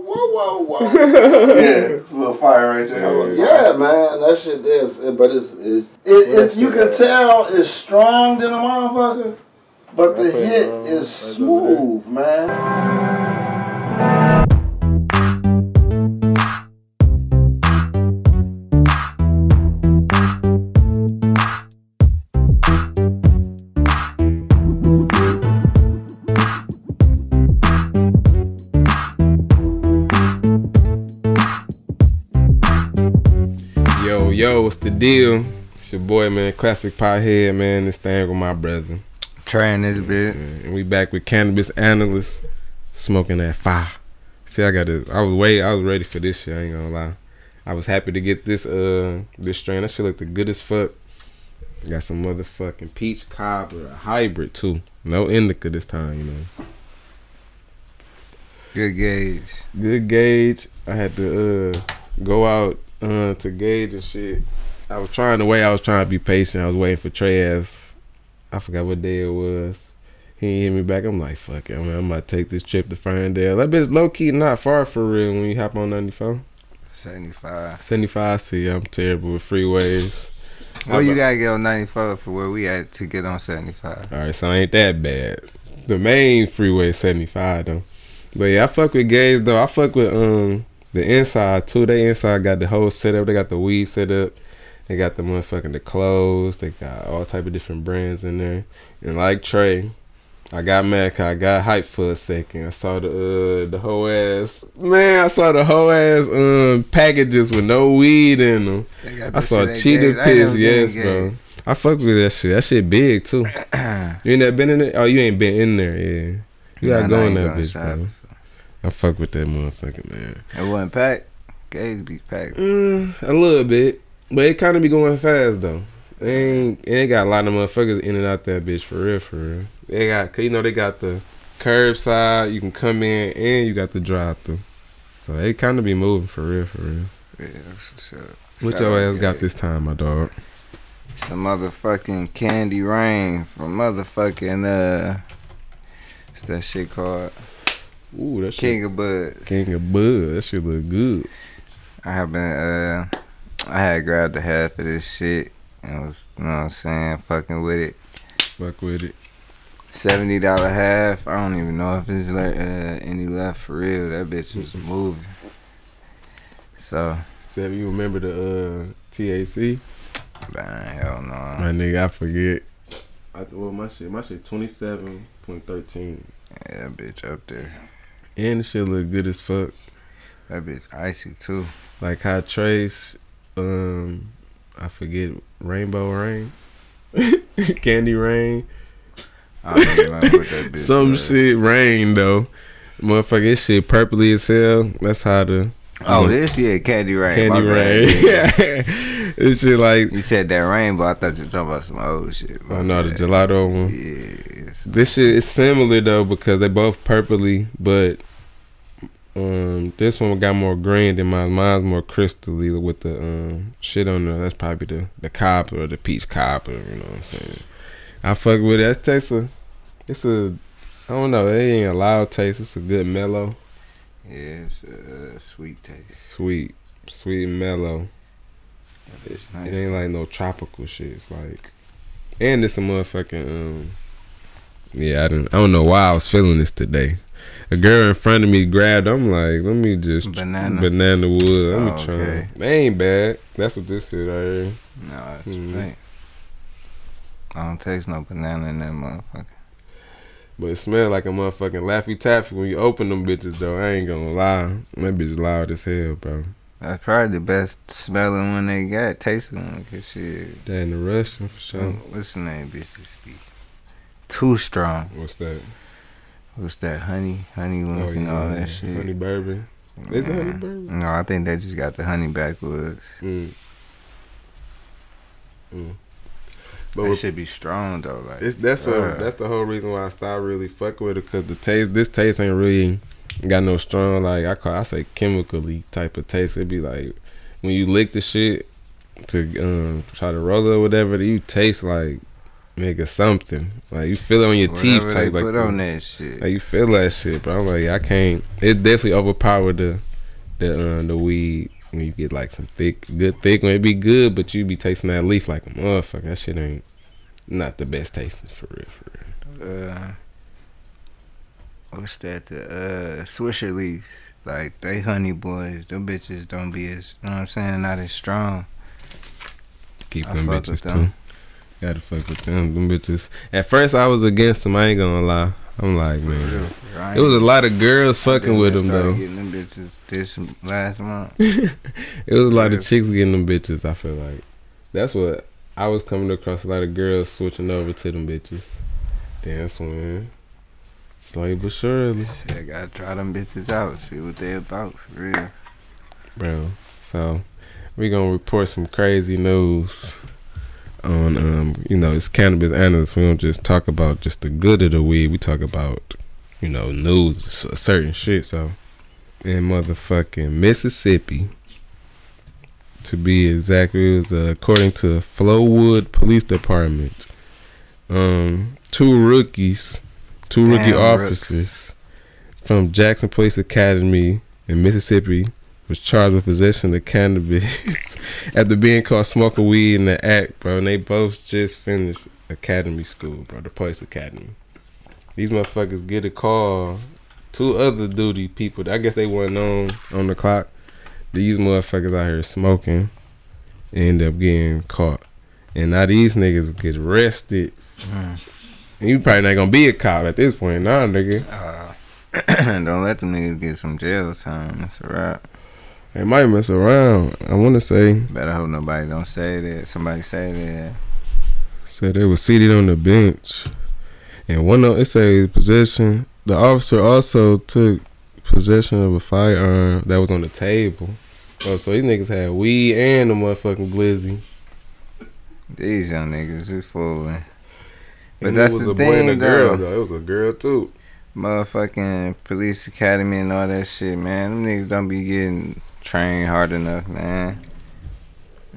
whoa, whoa, whoa. yeah, it's a little fire right there. Yeah, man, that shit is. But it's it's it, it, you can tell it's strong than a motherfucker, but the hit is smooth, man. What's the deal? It's your boy, man, Classic Pothead, man. This thing with my brother. Trying this bit. And we back with Cannabis Analyst, smoking that fire. See, I got it. I was wait. I was ready for this shit. I ain't gonna lie. I was happy to get this uh this strain. That shit look the good as fuck. Got some motherfucking peach cobbler, a hybrid too. No indica this time, you know. Good Gage. Good Gage. I had to uh go out uh to Gage and shit. I was trying the way I was trying to be patient. I was waiting for Tra ass. I forgot what day it was. He ain't hit me back. I'm like, fuck it. I'm, I'm about to take this trip to Ferndale. That bitch low key not far for real when you hop on 94. 75. 75 See, I'm terrible with freeways. Well, you gotta get on 94 for where we at to get on 75. All right, so ain't that bad. The main freeway is 75 though. But yeah, I fuck with Gage though. I fuck with um the inside too. They inside got the whole setup. They got the weed set up. They got the motherfucking the clothes. They got all type of different brands in there. And like Tra, I got mad 'cause I got hyped for a second. I saw the uh, the whole ass man. I saw the whole ass um packages with no weed in them. I saw cheetah piss, yes, bro. I fuck with that shit. That shit big too. You ain't never been in it? Oh, you ain't been in there, yeah. You gotta Nah, go in that bitch, bro. I fuck with that motherfucker, man. It wasn't packed. Gage be packed. Mm, a little bit, but it kind of be going fast though. It ain't it ain't got a lot of motherfuckers in and out that bitch for real, for real. They got, 'cause you know, they got the curbside. You can come in and you got the drive through. So they kind of be moving for real, for real. Yeah, what's up. What your ass got this time, my dog? Some motherfucking candy rain from motherfucking uh, what's that shit called? Ooh, that shit. King of Buds. King of Bud. That shit look good. I have been uh, I had grabbed a half of this shit and was, you know what I'm saying, fucking with it. Fuck with it. Seventy dollar half. I don't even know if there's like uh, any left for real. That bitch was moving. So, Seven, you remember the uh, THC? man, hell no. My nigga, I forget. I, well, my shit, my shit, twenty seven point thirteen, Yeah, that bitch up there. and the shit look good as fuck. That bitch icy too. Like how Trace, um, I forget Rainbow Rain, Candy Rain, I don't even what that some was. shit rain though. Motherfucker, this shit purpley as hell. That's how the Oh, this yeah, candy rain. Candy Rain. yeah. Yeah, this shit like You said that rainbow. I thought you were talking about some old shit. oh no, the gelato one. Yes. This shit is similar though because they both purpley, but um, this one got more green than mine. Mine's more crystally with the um shit on there. That's probably the the cobbler or the peach cobbler. You know what I'm saying? I fuck with it. That tastes a, it's a, I don't know. It ain't a loud taste. It's a good mellow, Yeah, it's a uh, sweet taste. sweet, sweet and mellow. That nice. It ain't like no tropical shit. It's like, and it's a motherfucking um. Yeah, I didn't. I don't know why I was feeling this today. A girl in front of me grabbed. I'm like, let me just Banana? banana wood. Let me Oh, try. okay. They ain't bad. That's what this is right here. No, it's Mhm. I don't taste no banana in that motherfucker. But it smell like a motherfucking Laffy Taffy when you open them bitches though. I ain't gonna lie. That bitch loud as hell, bro. That's probably the best smelling one they got, tasting one. Cause shit, That in the Russian for sure. what's the name, bitch? This too strong. What's that? What's that? Honey, honey ones and all that shit. Oh, Honey bourbon. Is it honey bourbon? No, I think they just got the honey backwoods. Mm. Mm. But it should be strong though. Like It's that's what uh, that's the whole reason why I stopped really fucking with it because the taste this taste ain't really got no strong like I call I say chemically type of taste. It'd be like when you lick the shit to um try to roll it or whatever, you taste like nigga something. Like you feel it on your teeth Whatever type they like put on that shit. Like you feel that shit, bro. I'm like, I can't. It definitely overpowered the the uh, the weed when you get like some thick, good thick. When it be good, but you be tasting that leaf like a motherfucker. That shit ain't not the best tasting for real. For real. uh, what's that? The uh, Swisher leaves. Like they honey boys. Them bitches don't be as you know what I'm saying. Not as strong. Keep them bitches with too. Gotta fuck with them. Them bitches. At first, I was against them. I ain't gonna lie. I'm like, man. It was a lot of girls fucking with them though. Getting them bitches this last month. It was a lot of chicks getting them bitches. I feel like that's what I was coming across. A lot of girls switching over to them bitches. That's when slowly but surely, I gotta try them bitches out. See what they about for real. bro. So we gonna report some crazy news on um you know it's cannabis analysts. We don't just talk about just the good of the weed. We talk about you know news, certain shit. So in motherfucking Mississippi. To be exact, it was uh, according to Flowwood Police Department. Um, two rookies, two rookie Damn, officers from Jackson Police Academy in Mississippi was charged with possession of cannabis after being caught smoking weed in the act, bro. And they both just finished academy school, bro, the police academy. These motherfuckers get a call. Two other duty people. I guess they weren't on on the clock. These motherfuckers out here smoking end up getting caught. And now these niggas get arrested. Mm. And you probably not gonna be a cop at this point, nah, nigga. Uh, don't let them niggas get some jail time. That's a wrap. They might mess around. I wanna say Better hope nobody don't say that. Somebody say that. said they were seated on the bench. And one of it say possession. The officer also took possession of a firearm that was on the table. Oh, so these niggas had weed and the motherfucking glizzy. These young niggas is fooling. But And that's it was the a boy and a thing, girl though. though. It was a girl too. Motherfucking police academy and all that shit, man. Them niggas don't be getting trained hard enough, man.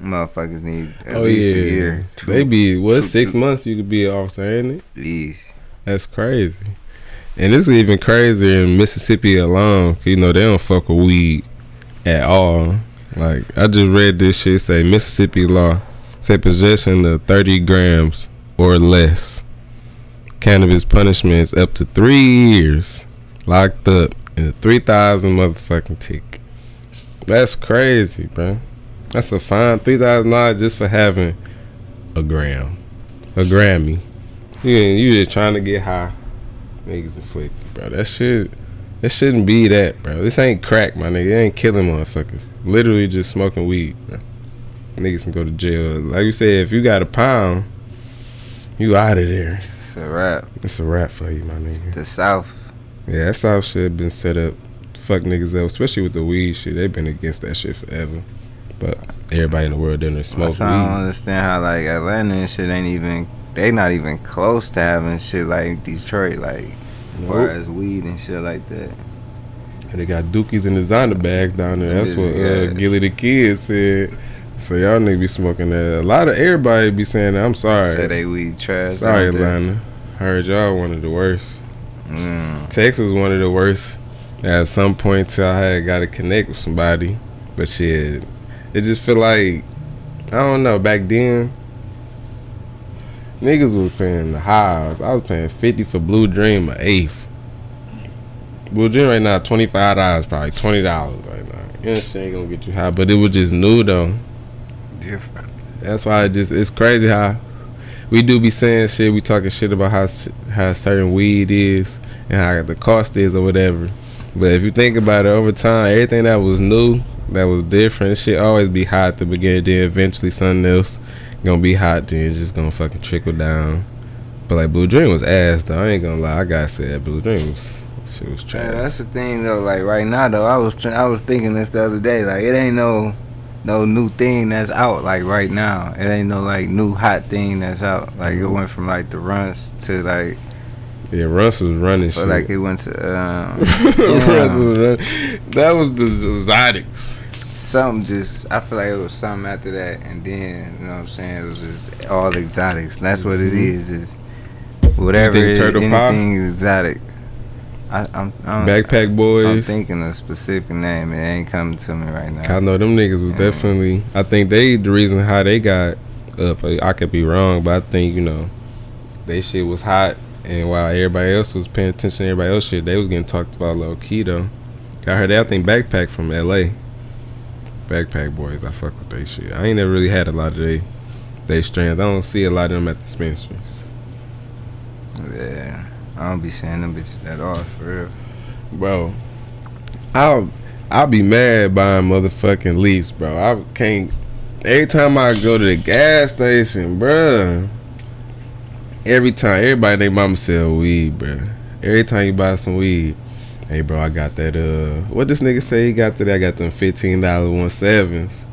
Motherfuckers need at oh least yeah, a year. Two, they be what two- six two- months you could be an officer, ain't it? Please. That's crazy. And this is even crazier in Mississippi alone. You know, they don't fuck with weed at all. Like, I just read this shit say Mississippi law say possession of 30 grams or less. Cannabis punishment is up to three years locked up and 3,000 motherfucking tick. That's crazy, bro. That's a fine $3,000 just for having a gram. A Grammy. You you just trying to get high. Niggas afflicted, bro. That shit it shouldn't be that, bro. This ain't crack, my nigga. It ain't killing motherfuckers. Literally just smoking weed, bro. Niggas can go to jail. Like you said, if you got a pound, you out of there. It's a wrap. It's a wrap for you, my nigga. The South. Yeah, that South shit been set up. Fuck niggas up, especially with the weed shit. They've been against that shit forever. But everybody in the world doesn't smoke I don't weed. understand how like Atlanta and shit ain't even they not even close to having shit like Detroit, like as far as weed and shit like that. And they got dookies and designer bags down there. That's what uh, Gillie Da Kid said. So y'all niggas be smoking that. A lot of everybody be saying that. I'm sorry. Say they weed trash. sorry. Atlanta. Heard y'all one of the worst. Mm. Texas one of the worst. At some point, I had got to connect with somebody, but shit, it just feel like I don't know. Back then, niggas was paying the highs. I was paying fifty for Blue Dream, an eighth. Blue Dream right now twenty five dollars, probably twenty dollars right now. Yeah, shit ain't gonna get you high, but it was just new though. Different. That's why it just it's crazy how we do be saying shit. We talking shit about how how certain weed is and how the cost is or whatever. But if you think about it over time, everything that was new, that was different, shit always be hot at the beginning. Then eventually something else gonna be hot. Then it's just gonna fucking trickle down. But like Blue Dream was ass though. I ain't gonna lie. I gotta say that Blue Dream was shit was Yeah, that's the thing though. Like right now though, I was I was thinking this the other day. Like it ain't no no new thing that's out like right now. It ain't no like new hot thing that's out. Like it went from like the Runtz to like, yeah, Russ was running shit. like it went to um, Russ was running. That was the Zydex. something just I feel like it was something after that, and then you know what I'm saying it was just all exotics. That's what it is. Mhm. is. Is whatever think it- Turtle Pie? anything exotic. I, I'm, I'm Backpack Boys. I'm thinking a specific name. It ain't coming to me right now. I know them niggas was Yeah. definitely. I think they the reason how they got up. I could be wrong, but I think you know, they shit was hot, and while everybody else was paying attention to everybody else shit, they was getting talked about low key though. I heard that I think Backpack from L.A. Backpack Boys, I fuck with they shit. I ain't never really had a lot of they they strands. I don't see a lot of them at the dispensaries. Yeah, I don't be seeing them bitches at all for real. Bro, I'll I'll be mad buying motherfucking leaves, bro. I can't. Every time I go to the gas station, bruh. Every time, everybody they mama sell weed, bro. Every time you buy some weed, hey, bro, I got that. Uh, what this nigga say he got today? I got them fifteen dollar one sevens.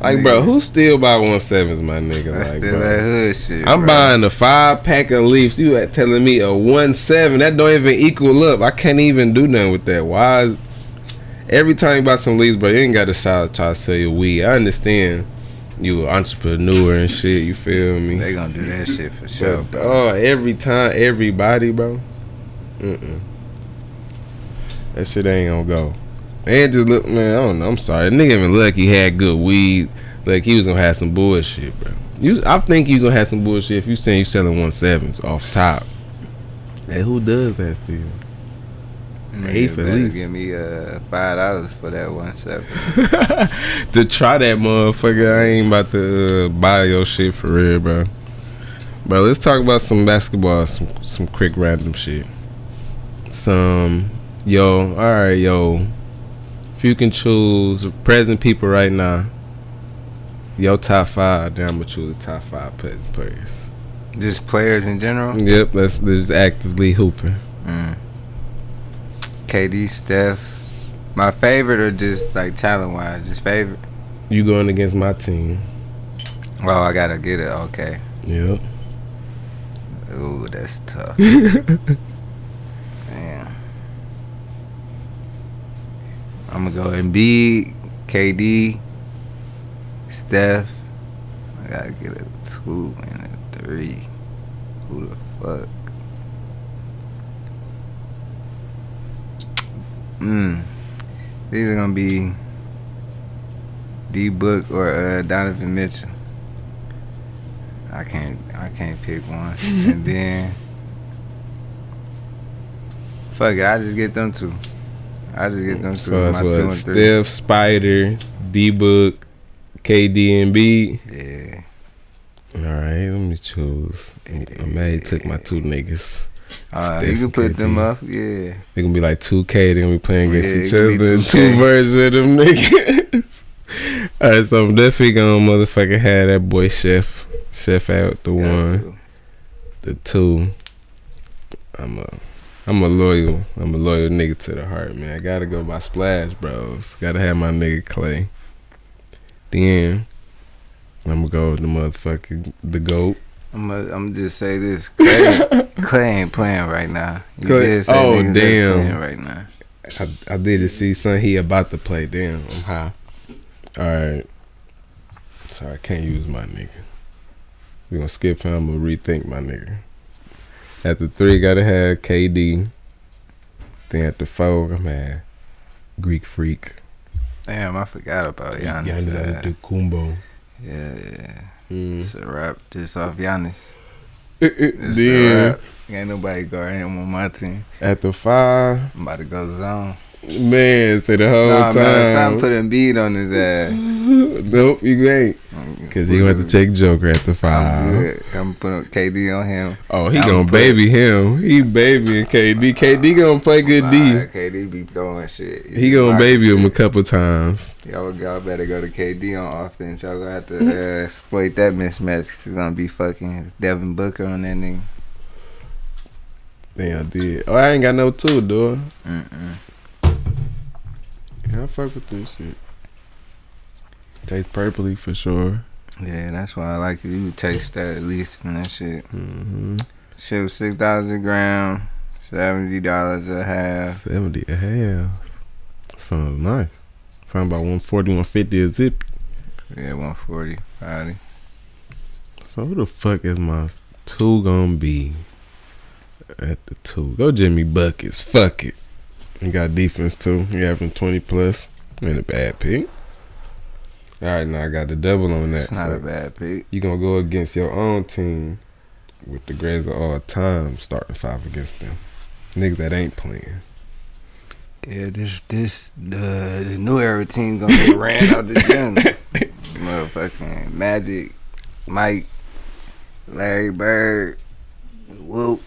Like, bro, who still buy one sevens, my nigga? That's like, still bro. that hood shit. I'm bro. buying a five pack of Leafs. You at telling me a one seven? That don't even equal up. I can't even do nothing with that. Why? Is, every time you buy some leaves, bro, you ain't got to try, try to sell your weed. I understand you an entrepreneur and shit. You feel me? They gonna do that shit for sure. But, oh, every time, everybody, bro. Mm-mm. That shit ain't gonna go. And just look, man. I don't know. I'm sorry. The nigga even look he had good weed. Like he was gonna have some bullshit, bro. You, I think you gonna have some bullshit if you saying you selling one sevens off top. Hey, who does that still? Eighth at least. Give me uh five dollars for that one seven. to try that motherfucker, I ain't about to uh, buy your shit for real, bro. But let's talk about some basketball, some some quick random shit. Some yo, all right, yo. If you can choose present people right now, your top five, then I'm gonna choose the top five present players. Just players in general. Yep, let's let's actively hooping. Mm. KD, Steph. My favorite or just like talent wise, just favorite. You going against my team? Oh, I gotta get it. Okay. Yep. Ooh, that's tough. Damn. I'm gonna go Embiid, KD, Steph. I gotta get a two and a three. Who the fuck? Mm. These are gonna be D Book or uh, Donovan Mitchell. I can't I can't pick one. and then fuck it, I just get them two. I just get them two. So that's my two and what three. Steph, Spider, D Book, KD, and B. Yeah. All right, let me choose. I may took my two niggas. Uh, Steph you can put them up, yeah. They gonna be like two K. They gonna be playing against Yeah, each other. 2K. Two versions of them niggas. All right, so I'm definitely gonna motherfucking have that boy Chef. Chef out the Got one, to. the two. I'm a, I'm a loyal, I'm a loyal nigga to the heart, man. I gotta go by Splash Bros. Gotta have my nigga Clay. Then I'm gonna go with the motherfucking the goat. I'm I'm just say this. Clay, Clay ain't playing right now. You Clay- oh, damn. playing right now. I, I did see son he about to play. Damn, I'm high. All right. Sorry, I can't use my nigga. We gonna skip him. I'm gonna rethink my nigga. At the three, gotta have KD. Then at the four, I'm Greek Freak. Damn, I forgot about Giannis. Giannis Antetokounmpo. yeah, yeah. Mm. It's a wrap just off Giannis. It's a wrap. Ain't nobody guarding him on my team. at the five, I'm about to go zone. man, say the whole Nah, man, I'm time. putting beat on his ass. nope, you ain't. Cause he gonna have to take Joker at the five. I'm putting KD on him. Oh, he I'm gonna put- baby him. He babying KD. KD gonna play good Nah, D. KD be throwing shit. He gonna Like baby him a couple times. Y'all, y'all better go to KD on offense. Y'all gonna have to uh, exploit that mismatch. It's gonna be fucking Devin Booker on that nigga. Damn, I did. Oh, I ain't got no two, dude. Mm-mm. Yeah, I fuck with this shit. Tastes purpley for sure. Yeah, that's why I like it. You would taste that at least and that shit. Mm-hmm. Shit was six dollars a gram, seventy dollars a half. Seventy a half. Sounds nice. Talking about 140, 150 a zip. Yeah, 140, 50. So who the fuck is my two gonna be at the two? Go Jimmy Buckets. Fuck it. He got defense too. He having 20 plus. In a bad pick. All right, now I got the double on that. It's not so a bad pick. you gonna go against your own team with the greatest of all time, starting five against them. Niggas that ain't playing. Yeah, this this the the new era team gonna get ran out the gym. Motherfucking Magic, Mike, Larry Bird, Whoop,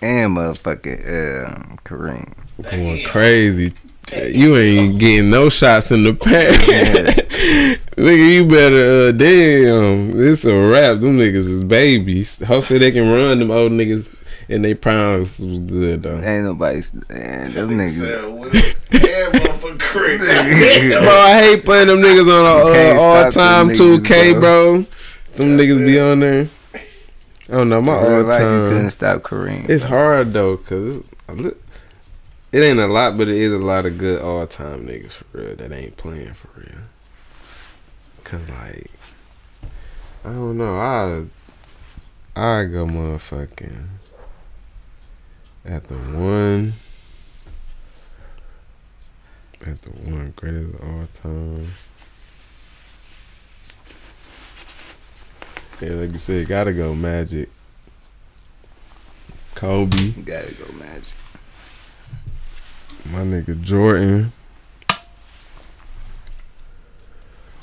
and motherfucking um, Kareem. Going crazy. You ain't getting no shots in the paint. Nigga, you better, uh, damn. It's a wrap. Them niggas is babies. Hopefully they can run them old niggas and they primes was good though. Ain't nobody, man, them niggas. Said, Damn, motherfucker, Craig. Bro, I hate playing them niggas on You uh, all time 2K, niggas, bro. Them niggas be on there. I don't know, my Real all life, you couldn't stop Kareem. It's hard though, cause it's- it ain't a lot, but it is a lot of good all time niggas for real that ain't playing for real. Cause like, I don't know, I I go motherfucking at the one. At the one greatest of all time. Yeah, like you said, gotta go Magic. Kobe, You gotta go Magic. My nigga Jordan.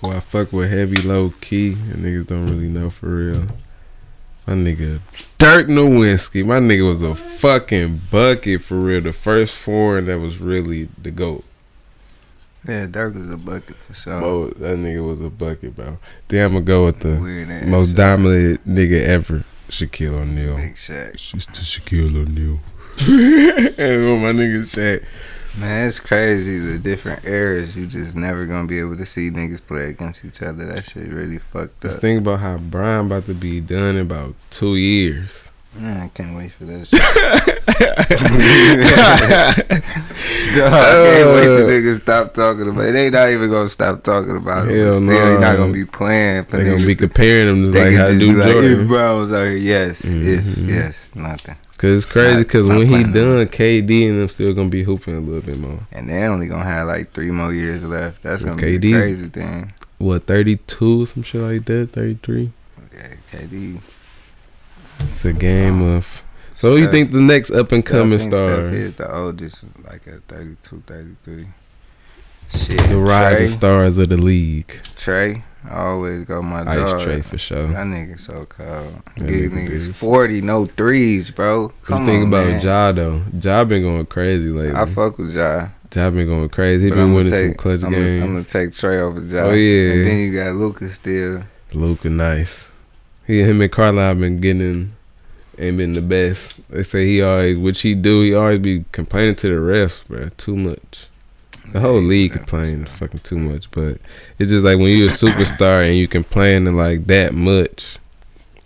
Who I fuck with heavy low key and niggas don't really know for real. My nigga Dirk Nowitzki. My nigga was a fucking bucket for real. The first foreign that was really the GOAT. Yeah, Dirk was a bucket for sure. Bro, that nigga was a bucket, bro. Then I'm gonna go with the most dominant nigga ever, Shaquille O'Neal. Big Shaq. She's to Shaquille O'Neal. and what my nigga Shaq, Man, it's crazy the different eras. You just never gonna be able to see niggas play against each other. That shit really fucked just up. think about how Bron about to be done in about two years. Man, I can't wait for this. Dog, I can't wait Uh. till niggas stop talking about it. They not even gonna stop talking about it. Hell Still, they not gonna be playing. For They gonna be comparing them to they like how do be like, if Jordan. Brown was out here, yes, if, Mhm. yes, nothing. Cause it's crazy. Not- Cause not when he done, KD and them still gonna be hooping a little bit more. And they only gonna have like three more years left. That's gonna be KD. the crazy thing. What thirty two, some shit like that. Thirty three. Okay, KD. It's a game of. So who you think the next up and coming star is the oldest, like at 32, 33. Shit. The rising Trae, stars of the league. Trae. I always go my Ice dog. Trae for sure. That nigga so cold. That Give nigga niggas. 40, no threes, bro. Come you think on, about man. Ja though? Ja been going crazy lately. I fuck with Ja. Ja been going crazy. He but been I'ma winning some clutch I'm games. Gonna, I'm gonna take Trae over Ja. Oh, yeah. And then you got Luka's still. Luka nice. He him and Carlisle been getting ain't been the best. They say he always which he do, he always be complaining to the refs, bro. Too much. The whole league yeah, complain fucking too much. But it's just like when you're a superstar and you complaining like that much.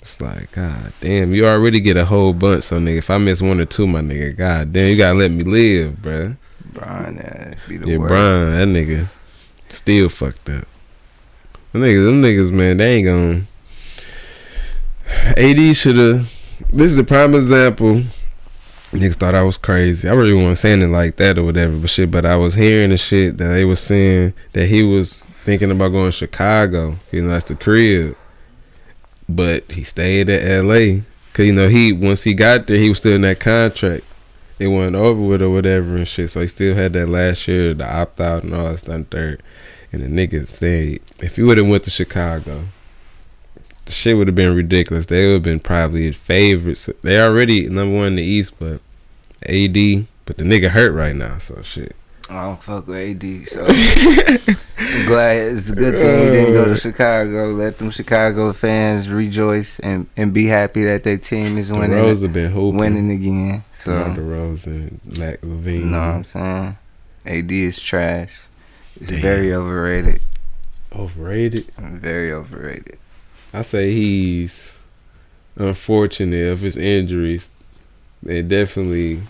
It's like, God damn, you already get a whole bunch, so nigga. If I miss one or two, my nigga, God damn, you gotta let me live, bruh. Bron, yeah, be the Yeah, worst. Bron, that nigga still fucked up. Niggas, them niggas, man, they ain't gonna. AD should have. This is a prime example. Niggas thought I was crazy. I really wasn't saying it like that or whatever, but shit. But I was hearing the shit that they was saying that he was thinking about going to Chicago. You know, that's the crib. But he stayed at LA. Cause you know he once he got there, he was still in that contract it went over with or whatever and shit. So he still had that last year, the opt out and all that stuff and the nigga said if he would have went to Chicago, the shit would have been ridiculous. They would have been probably favorites. They already number one in the East, but AD, but the nigga hurt right now, so shit. I don't fuck with AD, so I'm glad it's a good thing he didn't go to uh. Chicago. Let them Chicago fans rejoice and, and be happy that their team is The winning Rose have been hooping. winning again. So the Rose and Mac you LaVine. know what I'm saying? AD is trash. It's Damn. very overrated. Overrated. Very overrated. I say he's unfortunate of his injuries. They definitely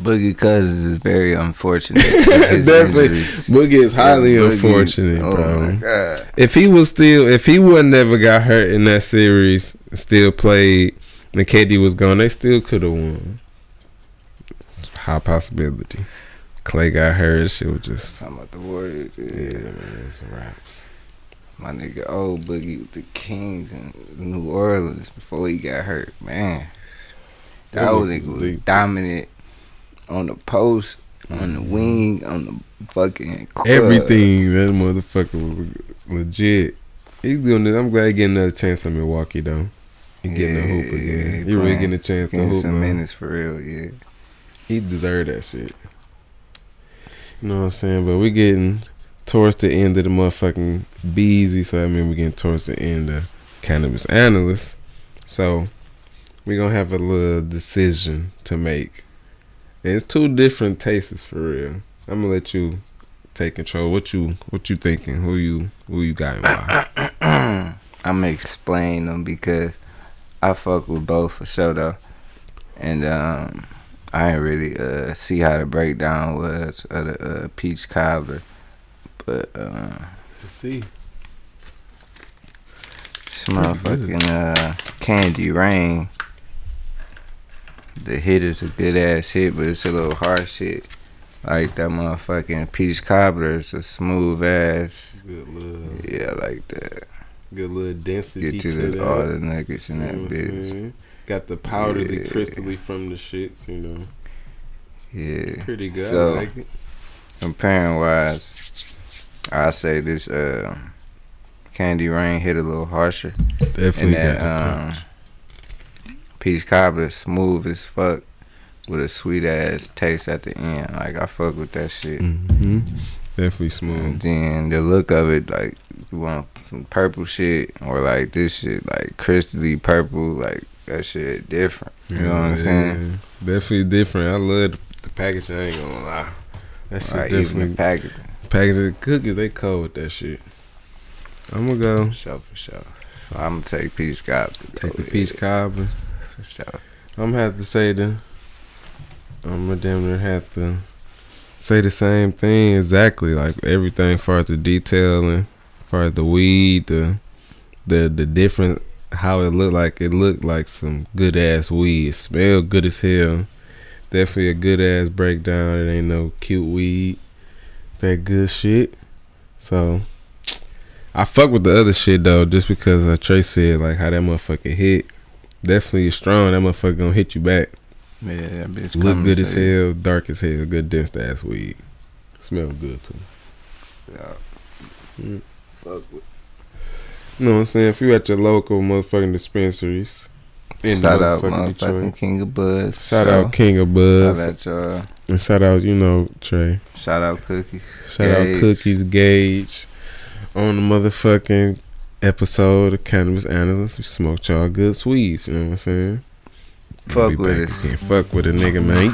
Boogie Cousins is very unfortunate. Definitely, Boogie is highly Boogie, unfortunate, oh bro. my god. If he was still, if he would never got hurt in that series, still played, and KD was gone, they still could have won. High possibility. Clay got hurt. Shit was just Talking about the Warriors. yeah, Yeah. man, it's raps. My nigga old Boogie with the Kings in New Orleans before he got hurt. Man. That old nigga was deep. dominant on the post, on the mm-hmm. wing, on the fucking club. Everything that motherfucker was legit. He's doing this. I'm glad he getting another chance in Milwaukee though. He getting a hoop Yeah, again. he really getting a chance to hoop. some man. minutes for real, yeah. He deserved that shit. You know what I'm saying? But we getting towards the end of the motherfucking Beezy, so I mean we're getting towards the end of cannabis analysts. So we're gonna have a little decision to make. And it's two different tastes for real. I'm gonna let you take control. What you what you thinking? Who you who you got? I'm gonna explain them because I fuck with both for sure though, and um, I ain't really uh see how the breakdown was of the uh, peach cobbler, but uh, Let's see. this motherfucking uh candy rain. The hit is a good ass hit, but it's a little harsh hit. Like that motherfucking peach cobbler is a smooth ass. Good little Yeah, I like that. good little density Get to that. the, all the nuggets in You that bitch. saying? Got the powdery Yeah. crystally from the shits, you know. Yeah. Pretty good. So- like comparing wise, I say this uh, Candy Rain hit a little harsher, Definitely and that um, Peach Cobbler smooth as fuck with a sweet ass taste at the end. Like I fuck with that shit. hmm Definitely And smooth. then the look of it, like you want some purple shit or like this shit, like crystally purple, like that shit different. You know what I'm saying? Definitely different. I love the, packaging. I ain't gonna lie. That shit even definitely the packaging, of cookies. They cold with that shit. I'm gonna go for sure, for sure. So I'm gonna take Peach Cobbler. take the peach cobbler. for sure. I'm gonna have to say the. I'm gonna damn near have to say the same thing exactly. Like everything, far as the detailing, as far as the weed, the the the different how it looked like. It looked like some good ass weed. It smelled good as hell. Definitely a good ass breakdown. It ain't no cute weed. That good shit. So. I fuck with the other shit though, just because uh, Tra said like how that motherfucker hit. Definitely strong. That motherfucker gonna hit you back. Yeah, that bitch Look good as hell, dark as hell, good dense ass weed. Smell good too. Yeah. Mm. Fuck with. You know what I'm saying? If you at your local motherfucking dispensaries in Shout out, motherfucking Detroit. King of Buds. Shout So, out King of Shout out y'all. And shout out, you know, Tra. Shout out Cookies. Shout out Cookies Gage on the motherfucking episode of Cannabis Analyst. We smoked y'all good sweets, you know what I'm saying? Fuck with us. Fuck with a nigga, mate.